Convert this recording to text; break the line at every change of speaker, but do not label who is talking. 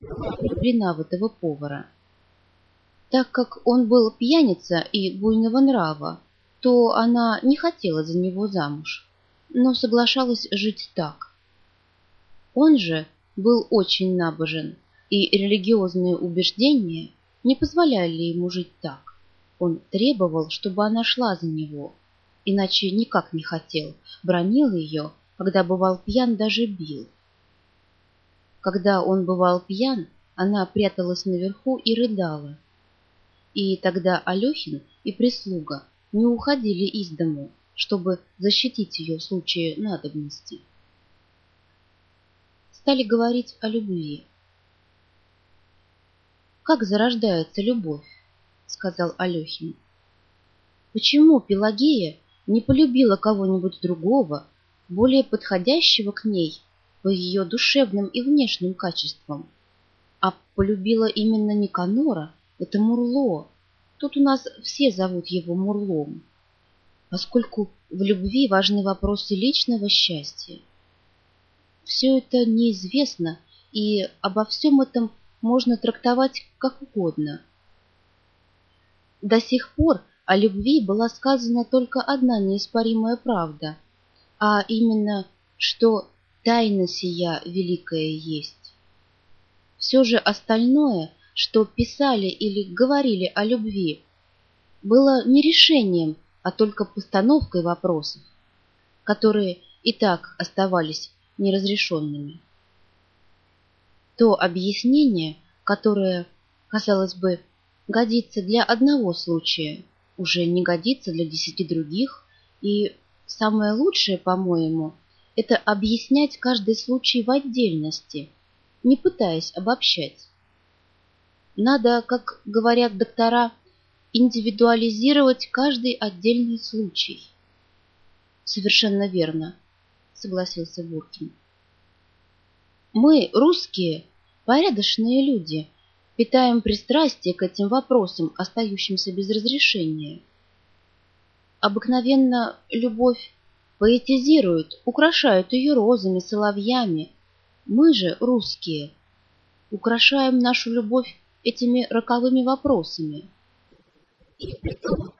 влюблена в этого повара. Так как он был пьяница и буйного нрава, то она не хотела за него замуж, но соглашалась жить так. Он же был очень набожен, и религиозные убеждения не позволяли ему жить так. Он требовал, чтобы она шла за него, иначе никак не хотел, бронил ее, когда бывал пьян, даже бил. Когда он бывал пьян, она пряталась наверху и рыдала. И тогда Алехин и прислуга не уходили из дому, чтобы защитить ее в случае надобности. Стали говорить о любви. «Как зарождается любовь?» — сказал Алехин. «Почему Пелагея не полюбила кого-нибудь другого, более подходящего к ней по ее душевным и внешним качествам, а полюбила именно Никанора, это Мурло. Тут у нас все зовут его Мурлом, поскольку в любви важны вопросы личного счастья. Все это неизвестно, и обо всем этом можно трактовать как угодно. До сих пор о любви была сказана только одна неиспоримая правда, а именно, что тайна сия великая есть. Все же остальное, что писали или говорили о любви, было не решением, а только постановкой вопросов, которые и так оставались неразрешенными. То объяснение, которое, казалось бы, годится для одного случая, уже не годится для десяти других, и самое лучшее, по-моему, это объяснять каждый случай в отдельности, не пытаясь обобщать. Надо, как говорят доктора, индивидуализировать каждый отдельный случай. Совершенно верно, согласился Буркин. Мы, русские, порядочные люди, питаем пристрастие к этим вопросам, остающимся без разрешения. Обыкновенно любовь поэтизируют, украшают ее розами, соловьями. Мы же, русские, украшаем нашу любовь этими роковыми вопросами. И притом